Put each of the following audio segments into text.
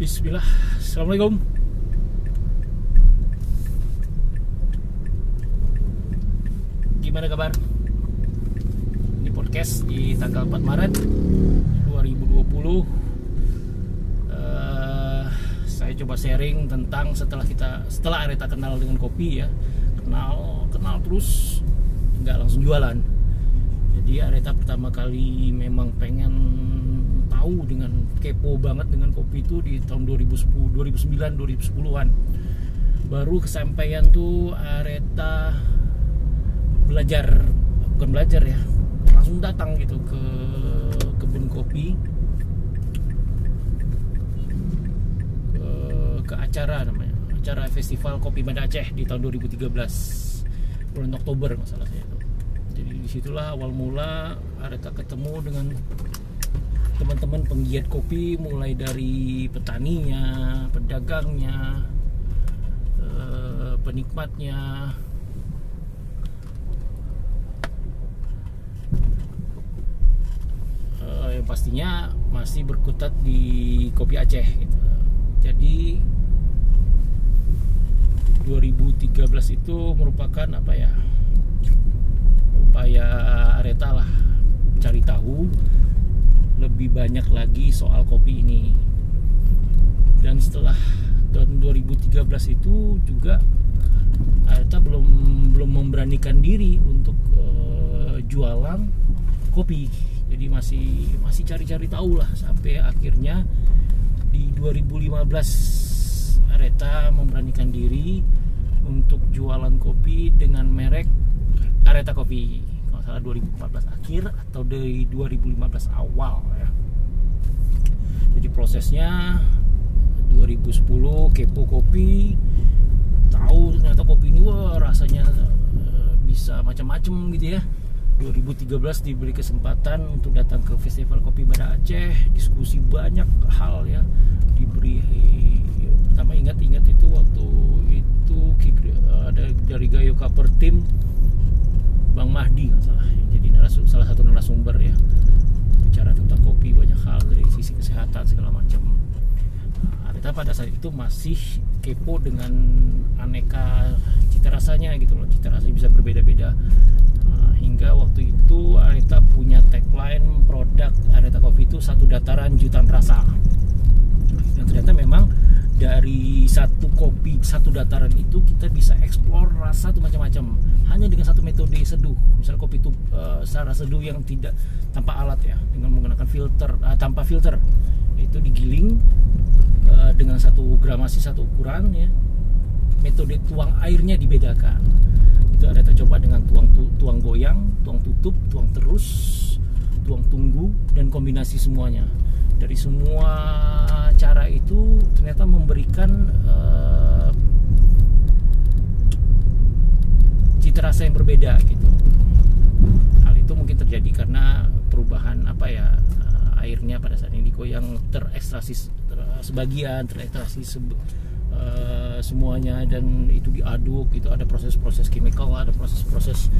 Bismillah. Assalamualaikum. Gimana kabar? Ini podcast di tanggal 4 Maret 2020 Eh, Saya coba sharing tentang setelah kita Setelah Areta kenal dengan kopi ya. Kenal, kenal terus. Nggak langsung jualan. Jadi Areta pertama kali memang pengen tahu dengan kepo banget dengan kopi itu di tahun 2010 2009 2010-an baru kesampaian tuh Areta belajar bukan belajar ya langsung datang gitu ke kebun kopi. Ke, ke acara namanya acara festival kopi Banda Aceh di tahun 2013 bulan Oktober masalahnya itu. Jadi di situlah awal mula Areta ketemu dengan teman-teman penggiat kopi mulai dari petaninya, pedagangnya, eh, penikmatnya. Eh, yang pastinya masih berkutat di kopi Aceh gitu. Jadi 2013 itu merupakan apa ya? upaya Areta lah cari tahu lebih banyak lagi soal kopi ini. Dan setelah tahun 2013 itu juga Arta belum belum memberanikan diri untuk uh, jualan kopi. Jadi masih masih cari-cari tahu lah sampai akhirnya di 2015 Areta memberanikan diri untuk jualan kopi dengan merek Areta Kopi salah 2014 akhir atau dari 2015 awal ya. Jadi prosesnya 2010 kepo kopi tahu ternyata kopi ini wah rasanya uh, bisa macam-macam gitu ya. 2013 diberi kesempatan untuk datang ke festival kopi Banda Aceh diskusi banyak hal ya. Diberi pertama ingat-ingat itu waktu itu ada dari Gayo Cover Team Bang Mahdi nggak salah. Jadi narasum, salah satu narasumber ya. Bicara tentang kopi banyak hal dari sisi kesehatan segala macam. Nah, Arita pada saat itu masih kepo dengan aneka cita rasanya gitu loh. Cita rasanya bisa berbeda-beda. Nah, hingga waktu itu Arita punya tagline produk Arita Coffee itu satu dataran jutaan rasa. Dan ternyata memang dari satu kopi satu dataran itu kita bisa eksplor rasa itu macam-macam. Hanya dengan satu metode seduh. Misal kopi itu uh, secara seduh yang tidak tanpa alat ya. Dengan menggunakan filter uh, tanpa filter. Itu digiling uh, dengan satu gramasi satu ukuran ya. Metode tuang airnya dibedakan. Itu ada kita coba dengan tuang tu, tuang goyang tuang tutup tuang terus tuang tunggu dan kombinasi semuanya dari semua cara itu ternyata memberikan uh, cita rasa yang berbeda gitu. Hal itu mungkin terjadi karena perubahan apa ya uh, airnya pada saat ini digoyang terekstraksi ter, sebagian terekstraksi se, uh, semuanya dan itu diaduk itu ada proses-proses kimia ada proses-proses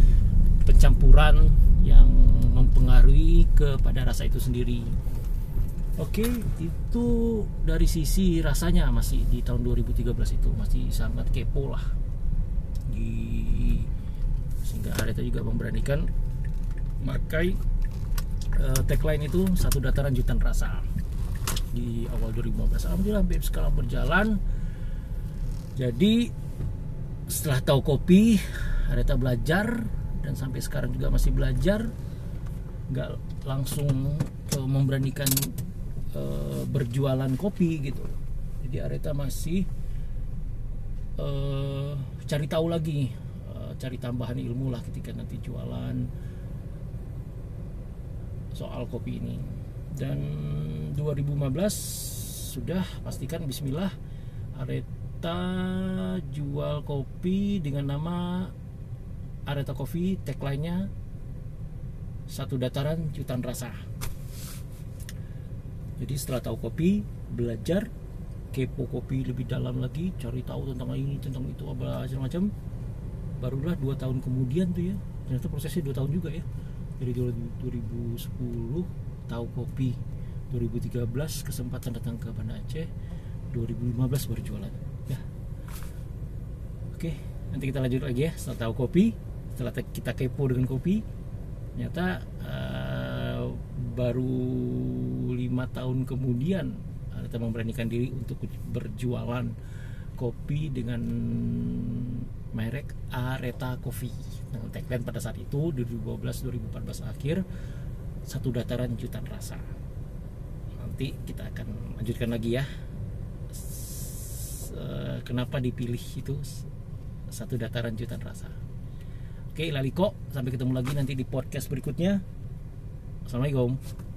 pencampuran yang mempengaruhi kepada rasa itu sendiri. Oke, itu dari sisi rasanya masih di tahun 2013 itu masih sangat kepo lah. Di sehingga Areta juga memberanikan makai uh, tagline itu satu dataran jutaan rasa di awal 2015. Alhamdulillah sampai sekarang berjalan. Jadi setelah tahu kopi, Areta belajar dan sampai sekarang juga masih belajar. Nggak langsung uh, memberanikan uh, berjualan kopi gitu. Jadi Areta masih uh, cari tahu lagi uh, cari tambahan ilmu lah ketika nanti jualan soal kopi ini. Dan 2015 sudah pastikan Bismillah Areta jual kopi dengan nama Areta Coffee tagline-nya satu dataran jutaan rasa jadi setelah tahu kopi belajar kepo kopi lebih dalam lagi cari tahu tentang ini tentang itu apa macam-macam barulah dua tahun kemudian tuh ya. Ternyata prosesnya dua tahun juga ya. Dari 2010 tahu kopi. 2013 kesempatan datang ke Banda Aceh. 2015 baru jualan. Ya. Oke nanti kita lanjut lagi ya. Setelah tahu kopi setelah kita kepo dengan kopi ternyata uh, baru tahun kemudian kita memberanikan diri untuk berjualan kopi dengan merek Areta Coffee. Dengan tagline pada saat itu 2012-2014 akhir satu dataran jutaan rasa. Nanti kita akan lanjutkan lagi ya. Eh, kenapa dipilih itu satu dataran jutaan rasa? Oke Laliko sampai ketemu lagi nanti di podcast berikutnya. Assalamualaikum